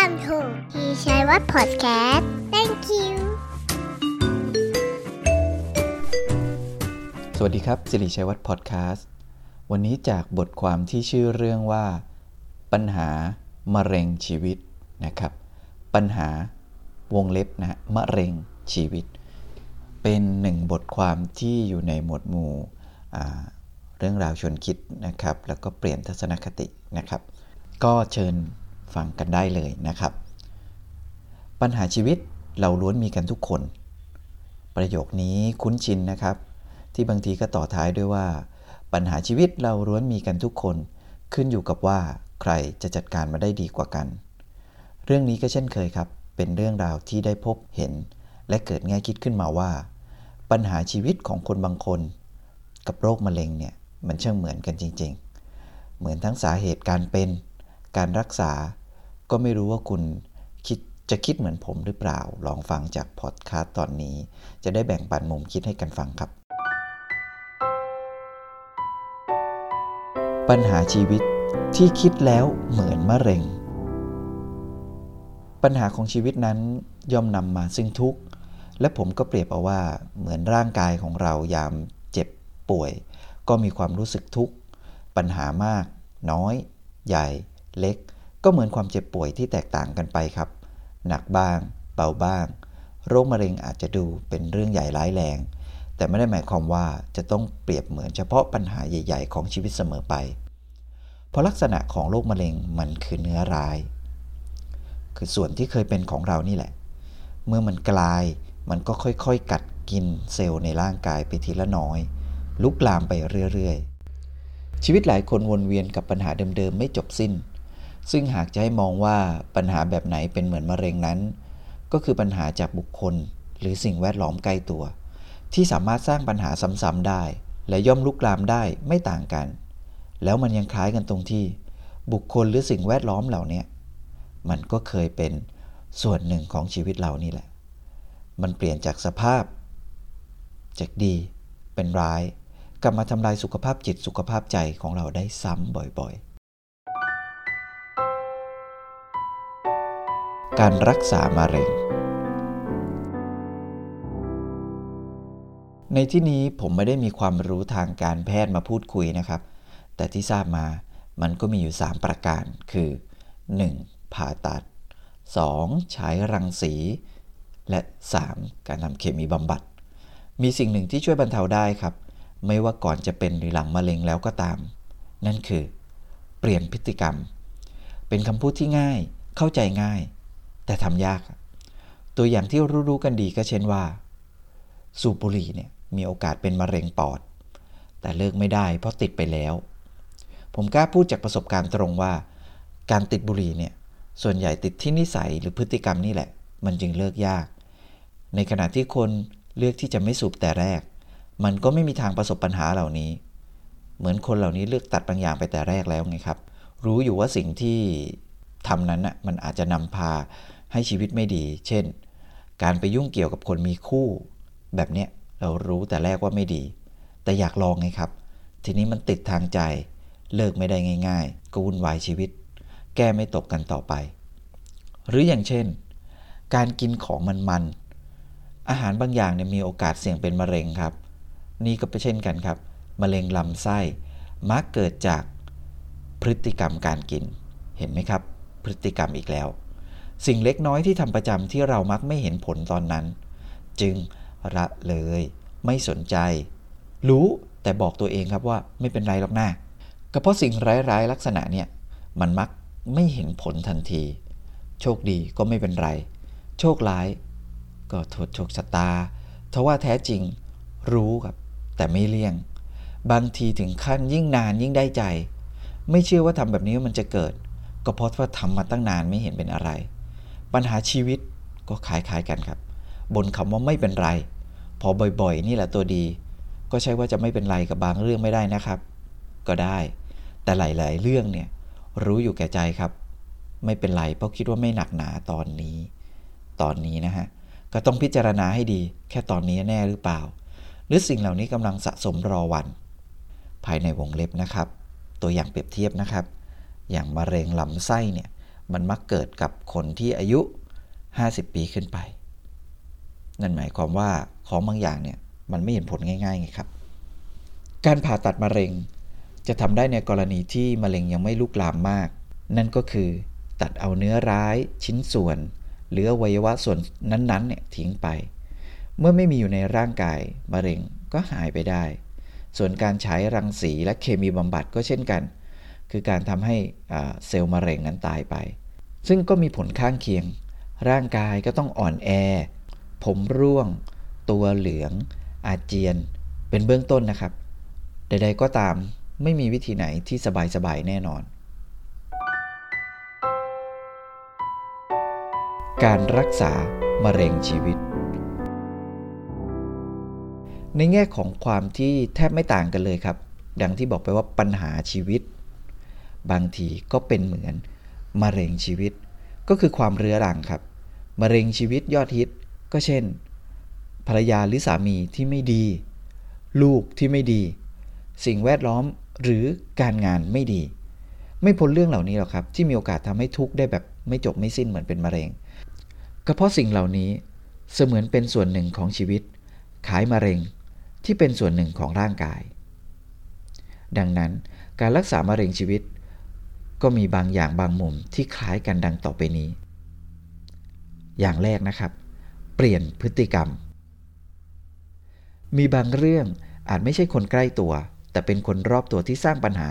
Welcome to พี่ชัยวัฒน์ Podcast Thank you สวัสดีครับ สิริชัยวัฒน์พอดแคสต์ วันนี้จากบทความที่ชื่อเรื่องว่า ปัญหามะเร็งชีวิตนะครับ ปัญหาวงเล็บนะมะเร็งชีวิต เป็นหนึ่งบทความที่อยู่ในหมวดหมู่เรื่องราวชวนคิดนะครับ แล้วก็เปลี่ยนทัศนคตินะครับ ก็เชิญ ฟังกันได้เลยนะครับ ปัญหาชีวิตเราล้วนมีกันทุกคน ประโยคนี้คุ้นชินนะครับ ที่บางทีก็ต่อท้ายด้วยว่า ปัญหาชีวิตเราล้วนมีกันทุกคน ขึ้นอยู่กับว่าใครจะจัดการมาได้ดีกว่ากัน เรื่องนี้ก็เช่นเคยครับ เป็นเรื่องราวที่ได้พบเห็น และเกิดแง่คิดขึ้นมาว่า ปัญหาชีวิตของคนบางคน กับโรคมะเร็งเนี่ยมันเช่างเหมือนกันจริง ๆ เหมือนทั้งสาเหตุการเป็น การรักษา ก็ไม่รู้ว่าคุณคิดจะคิดเหมือนผมหรือเปล่า ลองฟังจากพอดคาสต์ตอนนี้ จะได้แบ่งปันมุมคิดให้กันฟังครับ ปัญหาชีวิตที่คิดแล้วเหมือนมะเร็ง ปัญหาของชีวิตนั้นย่อมนำมาซึ่งทุกข์ และผมก็เปรียบเอาว่าเหมือนร่างกายของเรายามเจ็บป่วย ก็มีความรู้สึกทุกข์ ปัญหามาก น้อย ใหญ่ เล็ก ก็เหมือนความเจ็บป่วยที่แตกต่างกันไปครับ หนักบ้าง เบาบ้าง โรคมะเร็งอาจจะดูเป็นเรื่องใหญ่ร้ายแรง แต่ไม่ได้หมายความว่าจะต้องเปรียบเหมือนเฉพาะปัญหาใหญ่ ๆ ของชีวิตเสมอไป เพราะลักษณะของโรคมะเร็งมันคือเนื้อร้าย คือส่วนที่เคยเป็นของเรานี่แหละ เมื่อมันกลายมันก็ค่อยๆ กัดกินเซลล์ในร่างกายไปทีละน้อย ลุกลามไปเรื่อยๆ ชีวิตหลายคนวนเวียนกับปัญหาเดิมๆ ไม่จบสิ้น ซึ่งหากจะให้มองว่าปัญหาแบบไหนเป็นเหมือนมะเร็งนั้น ก็คือปัญหาจากบุคคล หรือสิ่งแวดล้อมใกล้ตัว ที่สามารถสร้างปัญหาซ้ำๆได้ และย่อมลุกลามได้ไม่ต่างกัน แล้วมันยังคล้ายกันตรงที่ บุคคลหรือสิ่งแวดล้อมเหล่านี้มันก็เคยเป็นส่วนหนึ่งของชีวิตเรานี่แหละ มันเปลี่ยนจากสภาพ จากดี เป็นร้าย กลับมาทำลายสุขภาพจิตสุขภาพใจของเราได้ซ้ำบ่อยๆ การรักษามะเร็ง ในที่นี้ผมไม่ได้มีความรู้ทางการแพทย์มาพูดคุยนะครับ แต่ที่ทราบมามันก็มีอยู่ 3 ประการ คือ 1. ผ่าตัด 2. ใช้รังสี และ 3. การทำเคมีบำบัด มีสิ่งหนึ่งที่ช่วยบรรเทาได้ครับ ไม่ว่าก่อนจะเป็นหรือหลังมะเร็งแล้วก็ตาม นั่นคือ เปลี่ยนพฤติกรรม เป็นคำพูดที่ง่าย เข้าใจง่าย แต่ทำยากตัวอย่างที่รู้ๆกันดีก็เช่นว่า สูบบุหรี่เนี่ยมีโอกาสเป็นมะเร็งปอด แต่เลิกไม่ได้เพราะติดไปแล้ว ผมกล้าพูดจากประสบการณ์ตรงว่า การติดบุหรี่เนี่ยส่วนใหญ่ติดที่นิสัยหรือพฤติกรรมนี่แหละ มันจึงเลิกยาก ในขณะที่คนเลือกที่จะไม่สูบแต่แรก มันก็ไม่มีทางประสบปัญหาเหล่านี้ เหมือนคนเหล่านี้เลือกตัดบางอย่างไปแต่แรกแล้วไงครับ รู้อยู่ว่าสิ่งที่ทำนั้นน่ะมันอาจจะนำพา ให้ชีวิตไม่ดี เช่น การไปยุ่งเกี่ยวกับคนมีคู่ แบบเนี้ยเรารู้แต่แรกว่าไม่ดี แต่อยากลองไงครับ ทีนี้มันติดทางใจเลิกไม่ได้ง่าย ๆ ก็วุ่นวายชีวิต แก้ไม่ตกกันต่อไป หรืออย่างเช่น การกินของมันๆอาหารบางอย่างเนี่ยมีโอกาสเสี่ยงเป็นมะเร็งครับ นี่ก็เป็นเช่นกันครับ มะเร็งลำไส้มักเกิดจากพฤติกรรมการกิน เห็นไหมครับ พฤติกรรมอีกแล้ว สิ่งเล็กน้อยที่ทำประจำที่เรามักไม่เห็นผลตอนนั้น จึงละเลย ไม่สนใจ รู้แต่บอกตัวเองครับว่าไม่เป็นไรหรอกหน้าก็เพราะสิ่งร้ายๆลักษณะเนี่ยมันมักไม่เห็นผลทันที โชคดีก็ไม่เป็นไร โชคร้าย ก็โทษโชคชะตาทว่าแท้จริงรู้ครับ แต่ไม่เลี่ยง บางทีถึงขั้นยิ่งนานยิ่งได้ใจ ไม่เชื่อว่าทำแบบนี้มันจะเกิด ก็เพราะว่าทำมาตั้งนานไม่เห็นเป็นอะไร ปัญหาชีวิตก็คล้ายๆกันครับ บนคำว่าไม่เป็นไร พอบ่อยๆ นี่แหละตัวดี ก็ใช่ว่าจะไม่เป็นไรกับบางเรื่องไม่ได้นะครับ ก็ได้ แต่หลายๆ เรื่องเนี่ยรู้อยู่แก่ใจครับ ไม่เป็นไรเพราะคิดว่าไม่หนักหนาตอนนี้ ตอนนี้นะฮะก็ต้องพิจารณาให้ดี แค่ตอนนี้แน่หรือเปล่า หรือสิ่งเหล่านี้กำลังสะสมรอวัน ภายในวงเล็บนะครับ ตัวอย่างเปรียบเทียบนะครับ อย่างมะเร็งลำไส้เนี่ย มันมักเกิดกับคนที่อายุ 50 ปีขึ้นไป นั่นหมายความว่าของบางอย่างเนี่ยมันไม่เห็นผลง่ายๆไงครับ การผ่าตัดมะเร็ง จะทำได้ในกรณีที่มะเร็งยังไม่ลุกลามมาก นั่นก็คือตัดเอาเนื้อร้ายชิ้นส่วน หรืออวัยวะส่วนนั้นๆเนี่ยทิ้งไป เมื่อไม่มีอยู่ในร่างกายมะเร็งก็หายไปได้ ส่วนการใช้รังสีและเคมีบำบัดก็เช่นกัน คือการทำให้เซลล์มะเร็งนั้นตายไป ซึ่งก็มีผลข้างเคียง ร่างกายก็ต้องอ่อนแอ ผมร่วง ตัวเหลือง อาเจียน เป็นเบื้องต้นนะครับ ใดๆก็ตามไม่มีวิธีไหนที่สบายๆแน่นอน การรักษามะเร็งชีวิต ในแง่ของความที่แทบไม่ต่างกันเลยครับ ดังที่บอกไปว่าปัญหาชีวิต บางทีก็เป็นเหมือนมะเร็งชีวิต ก็คือความเรื้อรังครับมะเร็งชีวิตยอดฮิตก็เช่น ภรรยาหรือสามีที่ไม่ดี ลูกที่ไม่ดี สิ่งแวดล้อมหรือการงานไม่ดี ไม่พ้นเรื่องเหล่านี้หรอกครับ ที่มีโอกาสทำให้ทุกข์ได้แบบไม่จบไม่สิ้นเหมือนเป็นมะเร็งก็เพราะสิ่งเหล่านี้เสมือนเป็นส่วนหนึ่งของชีวิต ขายมะเร็งที่เป็นส่วนหนึ่งของร่างกาย ดังนั้นการรักษามะเร็งชีวิต ก็มีบางอย่างบางมุมที่คล้ายกันดังต่อไปนี้ อย่างแรกนะครับ เปลี่ยนพฤติกรรม มีบางเรื่องอาจไม่ใช่คนใกล้ตัว แต่เป็นคนรอบตัวที่สร้างปัญหา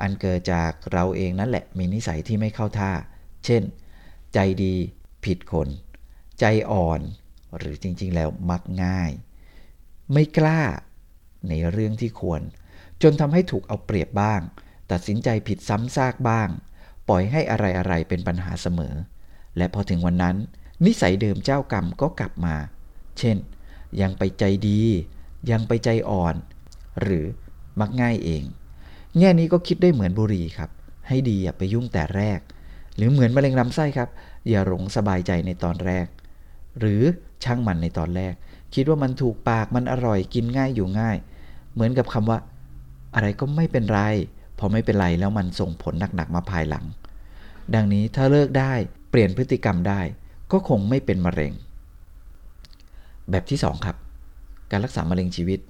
อันเกิดจากเราเองนั่นแหละมีนิสัยที่ไม่เข้าท่า เช่น ใจดีผิดคน ใจอ่อน หรือจริงๆ แล้วมักง่าย ไม่กล้า ในเรื่องที่ควร จนทำให้ถูกเอาเปรียบบ้าง ตัดสินใจผิดซ้ำซากบ้าง ปล่อยให้อะไรๆเป็นปัญหาเสมอ และพอถึงวันนั้น นิสัยเดิมเจ้ากรรมก็กลับมา เช่น ยังไปใจดี ยังไปใจอ่อน หรือมักง่ายเอง แง่นี้ก็คิดได้เหมือนบุรีครับ ให้ดีอย่าไปยุ่งแต่แรก หรือเหมือนมะเร็งลำไส้ครับ อย่าหลงสบายใจในตอนแรก หรือช่างมันในตอนแรก คิดว่ามันถูกปากมันอร่อยกินง่ายอยู่ง่าย เหมือนกับคำว่า อะไรก็ไม่เป็นไร พอไม่เป็นไรแล้วมันส่งผลหนักๆมาภายหลัง ดังนี้ถ้าเลิกได้เปลี่ยนพฤติกรรมได้ก็คงไม่เป็นมะเร็ง แบบที่ 2 ครับ การรักษามะเร็งชีวิต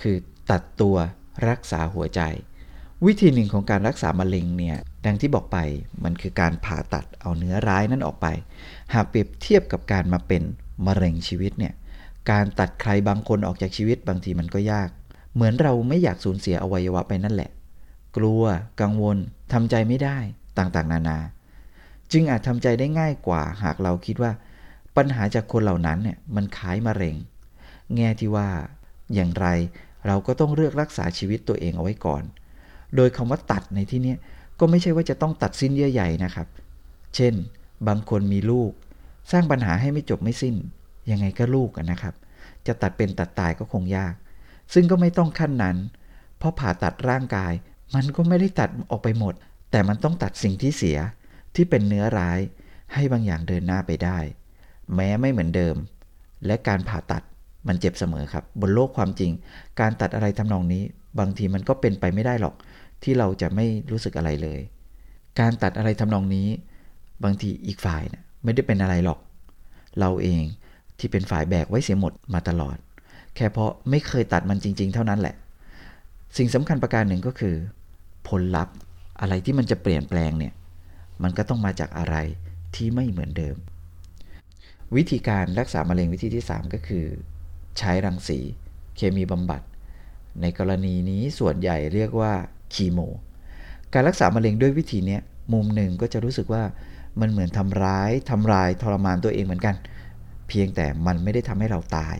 คือตัดตัวรักษาหัวใจ วิธีหนึ่งของการรักษามะเร็งเนี่ยดังที่บอกไปมันคือการผ่าตัดเอาเนื้อร้ายนั้นออกไป หากเปรียบเทียบกับการมาเป็นมะเร็งชีวิตเนี่ยการตัดใครบางคนออกจากชีวิตบางทีมันก็ยาก เหมือนเราไม่อยากสูญเสียอวัยวะไปนั่นแหละ กลัว กังวลทำใจไม่ได้ต่างๆ นานา จึงอาจทำใจได้ง่ายกว่า หากเราคิดว่า ปัญหาจากคนเหล่านั้นเนี่ยมันคล้ายมะเร็ง แง่ที่ว่า อย่างไรเราก็ต้องเลือกรักษาชีวิตตัวเองเอาไว้ก่อน โดยคำว่าตัดในที่นี้ก็ไม่ใช่ว่าจะต้องตัดสิ้นเยื่อใหญ่นะครับ เช่น บางคนมีลูก สร้างปัญหาให้ไม่จบไม่สิ้น ยังไงก็ลูกนะครับ จะตัดเป็นตัดตายก็คงยาก ซึ่งก็ไม่ต้องขั้นนั้น เพราะผ่าตัดร่างกาย มันก็ไม่ได้ตัดออกไปหมด แต่มันต้องตัดสิ่งที่เสียที่เป็นเนื้อร้ายให้บางอย่างเดินหน้าไปได้ แม้ไม่เหมือนเดิม และการผ่าตัดมันเจ็บเสมอครับ บนโลกความจริง การตัดอะไรทำนองนี้ บางทีมันก็เป็นไปไม่ได้หรอก ที่เราจะไม่รู้สึกอะไรเลย การตัดอะไรทำนองนี้ บางทีอีกฝ่ายนะไม่ได้เป็นอะไรหรอก เราเองที่เป็นฝ่ายแบกไว้เสียหมดมาตลอด แค่เพราะไม่เคยตัดมันจริง ๆ เท่านั้นแหละ สิ่งสำคัญประการหนึ่งก็คือ ผลลัพธ์ อะไรที่มันจะเปลี่ยนแปลงเนี่ยมันก็ต้องมาจากอะไรที่ไม่เหมือนเดิม วิธีการรักษามะเร็งวิธีที่ 3 ก็คือ ใช้รังสีเคมีบำบัด ในกรณีนี้ส่วนใหญ่เรียกว่าคีโม การรักษามะเร็งด้วยวิธีนี้มุมหนึ่งก็จะรู้สึกว่ามันเหมือนทำร้ายทำลายทรมานตัวเองเหมือนกัน เพียงแต่มันไม่ได้ทำให้เราตาย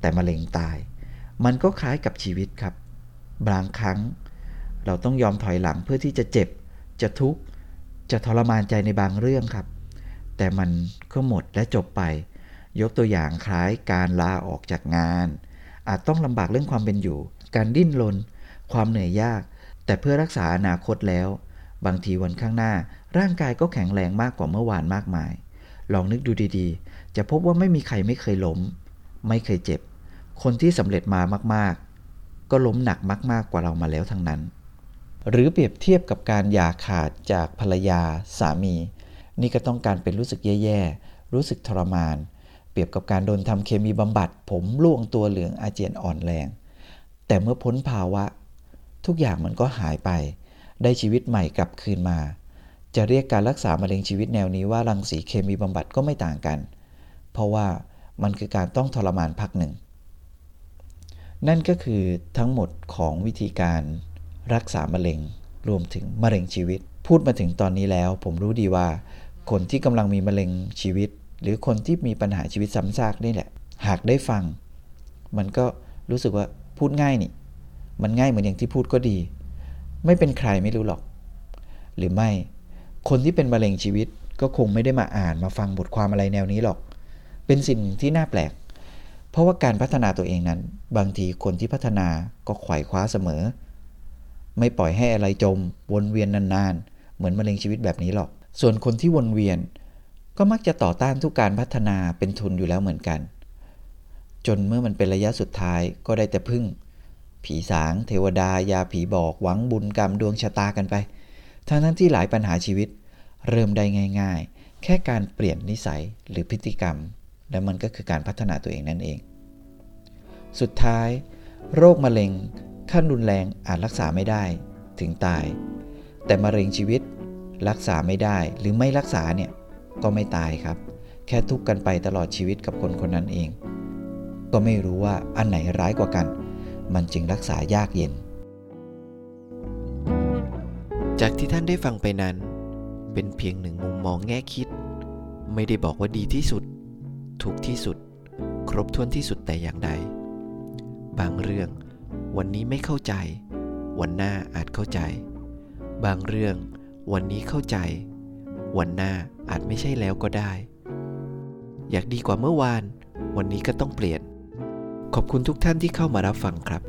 แต่มะเร็งตาย มันก็คล้ายกับชีวิตครับ บางครั้ง เราต้องยอมถอยหลังเพื่อที่จะเจ็บ จะทุกข์ จะทรมานใจในบางเรื่องครับ แต่มันก็หมดและจบไป ยกตัวอย่างคล้ายการลาออกจากงาน อาจต้องลำบากเรื่องความเป็นอยู่ การดิ้นรน ความเหนื่อยยาก แต่เพื่อรักษาอนาคตแล้ว บางทีวันข้างหน้า ร่างกายก็แข็งแรงมากกว่าเมื่อวานมากมาย ลองนึกดูดีๆ จะพบว่าไม่มีใครไม่เคยล้ม ไม่เคยเจ็บ คนที่สำเร็จมามากๆ ก็ล้มหนักมากๆกว่าเรามาแล้วทั้งนั้น หรือเปรียบเทียบกับการหย่าขาดจากภรรยาสามี นี่ก็ต้องการเป็นรู้สึกแย่ๆ รู้สึกทรมาน เปรียบกับการโดนทำเคมีบำบัด ผมร่วงตัวเหลืองอาเจียนอ่อนแรง แต่เมื่อพ้นภาวะ ทุกอย่างมันก็หายไป ได้ชีวิตใหม่กลับคืนมา จะเรียกการรักษามะเร็งชีวิตแนวนี้ว่ารังสีเคมีบำบัดก็ไม่ต่างกัน เพราะว่ามันคือการต้องทรมานพักหนึ่ง นั่นก็คือทั้งหมดของวิธีการ รักษามะเร็ง รวมถึงมะเร็งชีวิต พูดมาถึงตอนนี้แล้ว ผมรู้ดีว่า คนที่กำลังมีมะเร็งชีวิต หรือคนที่มีปัญหาชีวิตซ้ำซากนี่แหละ หากได้ฟัง มันก็รู้สึกว่าพูดง่ายนี่ มันง่ายเหมือนอย่างที่พูดก็ดี ไม่เป็นใครไม่รู้หรอก หรือไม่ คนที่เป็นมะเร็งชีวิตก็คงไม่ได้มาอ่านมาฟังบทความอะไรแนวนี้หรอก เป็นสิ่งที่น่าแปลก เพราะว่าการพัฒนาตัวเองนั้น บางทีคนที่พัฒนาก็ไขว่คว้าเสมอ ไม่ปล่อยให้อะไรจม วนเวียนนานๆ เหมือนมะเร็งชีวิตแบบนี้หรอก ส่วนคนที่วนเวียน ก็มักจะต่อต้านทุกการพัฒนาเป็นทุนอยู่แล้วเหมือนกัน จนเมื่อมันเป็นระยะสุดท้ายก็ได้แต่พึ่ง ผีสาง เทวดา ยาผีบอก หวังบุญกรรมดวงชะตากันไป ทั้งทั้งที่หลายปัญหาชีวิต เริ่มได้ง่าย ๆ แค่การเปลี่ยนนิสัยหรือพฤติกรรม และมันก็คือการพัฒนาตัวเองนั่นเอง สุดท้าย โรคมะเร็ง ขั้นรุนแรงอาจรักษาไม่ได้ถึงตาย แต่มะเร็งชีวิตรักษาไม่ได้หรือไม่รักษาเนี่ยก็ไม่ตายครับ แค่ทุกข์กันไปตลอดชีวิตกับคนคนนั้นเอง ก็ไม่รู้ว่าอันไหนร้ายกว่ากัน มันจึงรักษายากเย็น จากที่ท่านได้ฟังไปนั้น เป็นเพียงหนึ่งมุมมองแง่คิด ไม่ได้บอกว่าดีที่สุด ถูกที่สุด ครบถ้วนที่สุดแต่อย่างใด บางเรื่อง วันนี้ไม่เข้าใจ วันหน้าอาจเข้าใจ บางเรื่อง วันนี้เข้าใจ วันหน้าอาจไม่ใช่แล้วก็ได้ อยากดีกว่าเมื่อวาน วันนี้ก็ต้องเปลี่ยน ขอบคุณทุกท่านที่เข้ามารับฟังครับ